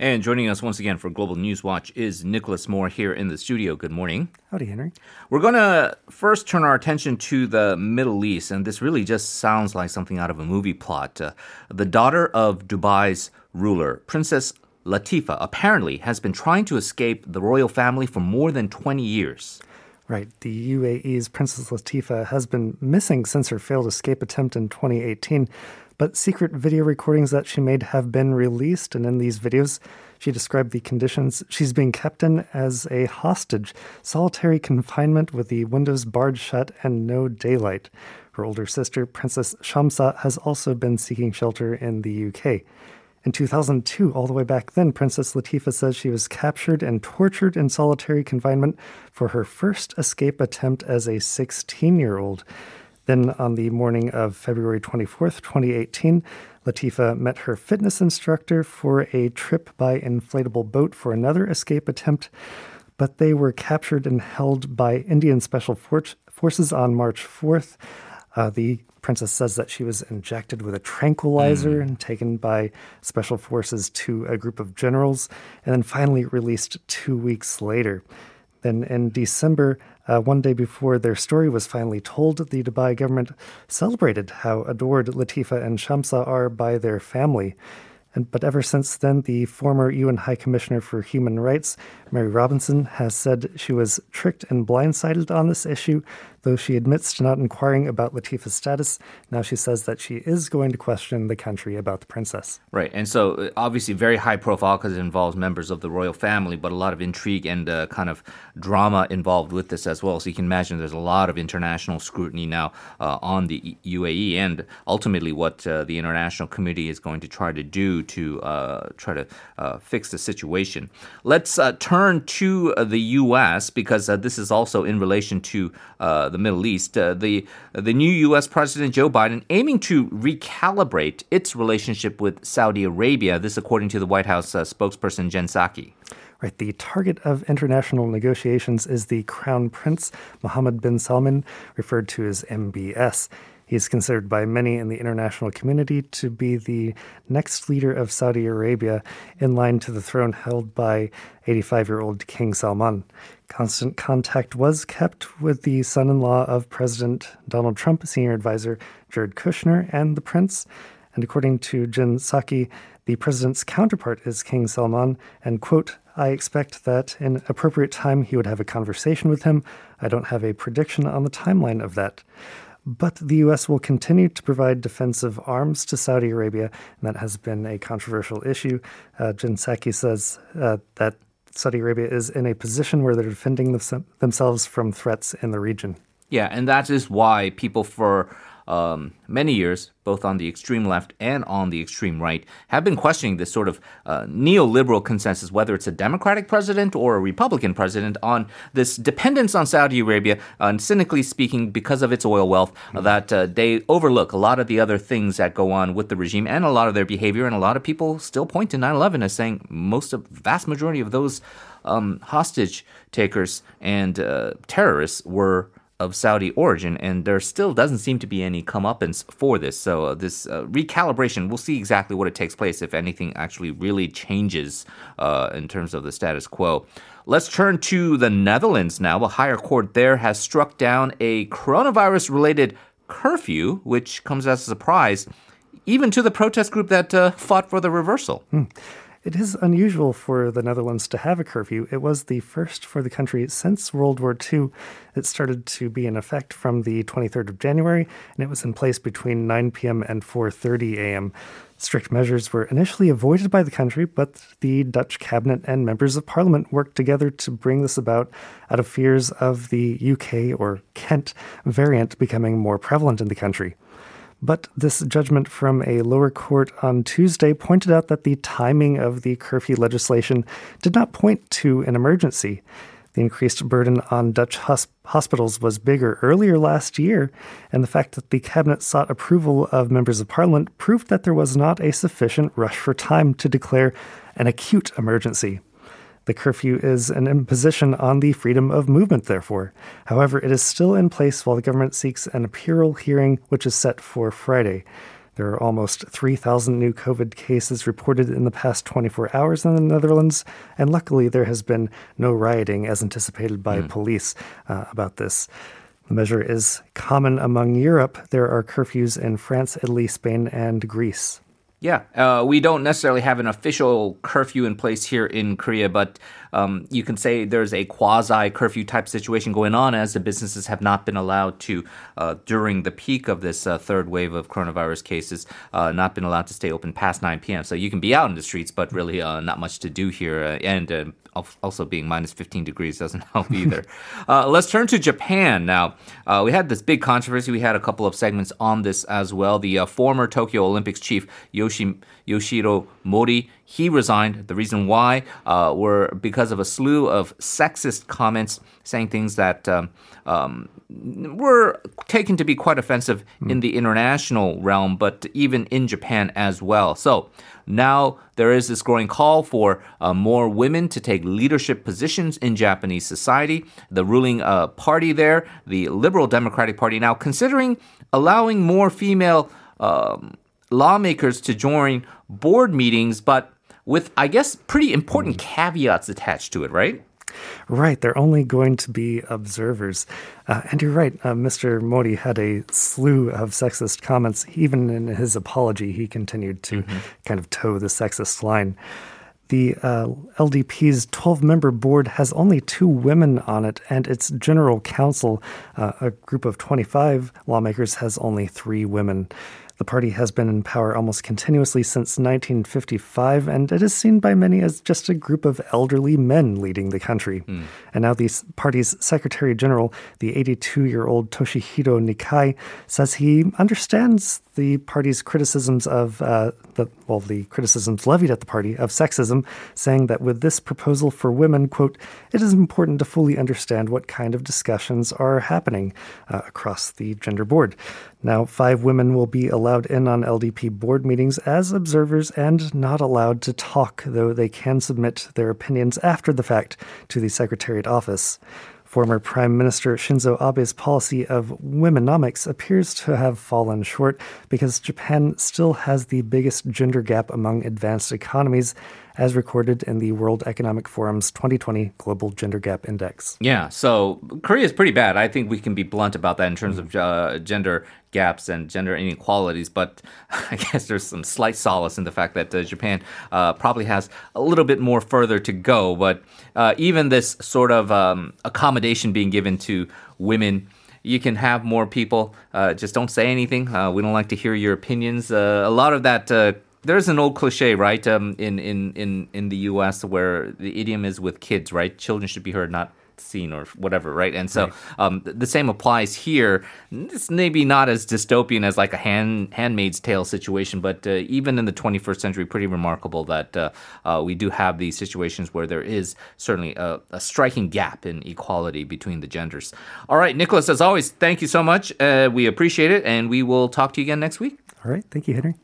And joining us once again for Global News Watch is Nicholas Moore here in the studio. Good morning. Howdy, Henry. We're going to first turn our attention to the Middle East, and this really just sounds like something out of a movie plot. Uh, the daughter of Dubai's ruler, Princess Latifa, apparently has been trying to escape the royal family for more than 20 years. Right. The UAE's Princess Latifa has been missing since her failed escape attempt in 2018 but secret video recordings that she made have been released. And in these videos, she described the conditions she's being kept in as a hostage, solitary confinement with the windows barred shut and no daylight. Her older sister, Princess Shamsa, has also been seeking shelter in the UK. In 2002, all the way back then, Princess Latifa says she was captured and tortured in solitary confinement for her first escape attempt as a 16 year old. Then, on the morning of February 24th, 2018, Latifa met her fitness instructor for a trip by inflatable boat for another escape attempt, but they were captured and held by Indian Special Forces on March 4th. Uh, the princess says that she was injected with a tranquilizer mm. and taken by special forces to a group of generals, and then finally released two weeks later. Then in December, uh, one day before their story was finally told, the Dubai government celebrated how adored Latifa and Shamsa are by their family. And, but ever since then, the former UN High Commissioner for Human Rights, Mary Robinson, has said she was tricked and blindsided on this issue Though she admits to not inquiring about Latifa's status, now she says that she is going to question the country about the princess. Right. And so, uh, obviously, very high profile because it involves members of the royal family, but a lot of intrigue and uh, kind of drama involved with this as well. So, you can imagine there's a lot of international scrutiny now uh, on the UAE and ultimately what uh, the international committee is going to try to do to uh, try to uh, fix the situation. Let's turn to the U.S. because this is also in relation to the Middle East, uh, the the new U.S. President Joe Biden aiming to recalibrate its relationship with Saudi Arabia. This, according to the White House uh, spokesperson Jen Psaki. Right, the target of international negotiations is the Crown Prince Mohammed bin Salman, referred to as MBS. He's considered by many in the international community to be the next leader of Saudi Arabia, in line to the throne held by 85 year old King Salman. Constant contact was kept with the son in law of President Donald Trump, senior advisor Jared Kushner, and the prince. And according to Jen Psaki, the president's counterpart is King Salman, and quote, I expect that in appropriate time he would have a conversation with him. I don't have a prediction on the timeline of that. But the U.S. will continue to provide defensive arms to Saudi Arabia, and that has been a controversial issue. Uh, Jen Psaki says uh, that Saudi Arabia is in a position where they're defending themselves from threats in the region. Yeah, and that is why people for um, many years, both on the extreme left and on the extreme right, have been questioning this sort of uh, neoliberal consensus, whether it's a Democratic president or a Republican president, on this dependence on Saudi Arabia, and cynically speaking, because of its oil wealth, mm-hmm. that uh, they overlook a lot of the other things that go on with the regime and a lot of their behavior. And a lot of people still point to 9 11 as saying most of, vast majority of those um, hostage takers and uh, terrorists were of Saudi origin, and there still doesn't seem to be any comeuppance for this. So uh, this uh, recalibration, we'll see exactly what it takes place if anything actually really changes uh, in terms of the status quo. Let's turn to the Netherlands now. A higher court there has struck down a coronavirus-related curfew, which comes as a surprise, even to the protest group that uh, fought for the reversal. Hmm. It is unusual for the Netherlands to have a curfew. It was the first for the country since World War II. It started to be in effect from the 23rd of January, and it was in place between 9 p.m. and 4:30 a.m. Strict measures were initially avoided by the country, but the Dutch cabinet and members of parliament worked together to bring this about out of fears of the UK or Kent variant becoming more prevalent in the country. But this judgment from a lower court on Tuesday pointed out that the timing of the curfew legislation did not point to an emergency. The increased burden on Dutch hosp- hospitals was bigger earlier last year, and the fact that the cabinet sought approval of members of parliament proved that there was not a sufficient rush for time to declare an acute emergency. The curfew is an imposition on the freedom of movement, therefore. However, it is still in place while the government seeks an appeal hearing, which is set for Friday. There are almost 3,000 new COVID cases reported in the past 24 hours in the Netherlands, and luckily there has been no rioting as anticipated by mm. police uh, about this. The measure is common among Europe. There are curfews in France, Italy, Spain, and Greece. Yeah, uh, we don't necessarily have an official curfew in place here in Korea, but um, you can say there's a quasi curfew type situation going on as the businesses have not been allowed to, uh, during the peak of this uh, third wave of coronavirus cases, uh, not been allowed to stay open past 9 p.m. So you can be out in the streets, but really uh, not much to do here. Uh, and also being minus 15 degrees doesn't help either. uh, let's turn to Japan now. Uh, we had this big controversy. We had a couple of segments on this as well. The uh, former Tokyo Olympics chief Yoshi, Yoshiro Mori, he resigned. The reason why uh, were because of a slew of sexist comments saying things that um, um, were taken to be quite offensive mm. in the international realm, but even in Japan as well. So now there is this growing call for uh, more women to take leadership positions in Japanese society. The ruling uh, party there, the Liberal Democratic Party, now considering allowing more female um, lawmakers to join board meetings, but with, I guess, pretty important caveats attached to it, right? Right, they're only going to be observers. Uh, and you're right, uh, Mr. Mori had a slew of sexist comments. Even in his apology, he continued to mm-hmm. kind of toe the sexist line. The uh, LDP's 12 member board has only two women on it, and its general council, uh, a group of 25 lawmakers, has only three women. The party has been in power almost continuously since 1955, and it is seen by many as just a group of elderly men leading the country. Mm. And now the party's Secretary General, the 82 year old Toshihiro Nikai, says he understands the party's criticisms of uh, the well, the criticisms levied at the party of sexism, saying that with this proposal for women, quote, it is important to fully understand what kind of discussions are happening uh, across the gender board. Now, five women will be allowed in on LDP board meetings as observers and not allowed to talk, though they can submit their opinions after the fact to the Secretariat office. Former Prime Minister Shinzo Abe's policy of womenomics appears to have fallen short because Japan still has the biggest gender gap among advanced economies as recorded in the World Economic Forum's 2020 Global Gender Gap Index. Yeah, so Korea is pretty bad. I think we can be blunt about that in terms of uh, gender gaps and gender inequalities, but I guess there's some slight solace in the fact that uh, Japan uh, probably has a little bit more further to go. But uh, even this sort of um, accommodation being given to women you can have more people. Uh, just don't say anything. Uh, we don't like to hear your opinions. Uh, a lot of that uh, there's an old cliche, right? Um, in in in in the U.S. where the idiom is with kids, right? Children should be heard, not seen, or whatever, right? And so right. Um, the same applies here. It's maybe not as dystopian as like a hand Handmaid's Tale situation, but uh, even in the 21st century, pretty remarkable that uh, uh, we do have these situations where there is certainly a, a, striking gap in equality between the genders. All right, Nicholas, as always, thank you so much. Uh, we appreciate it, and we will talk to you again next week. All right, thank you, Henry.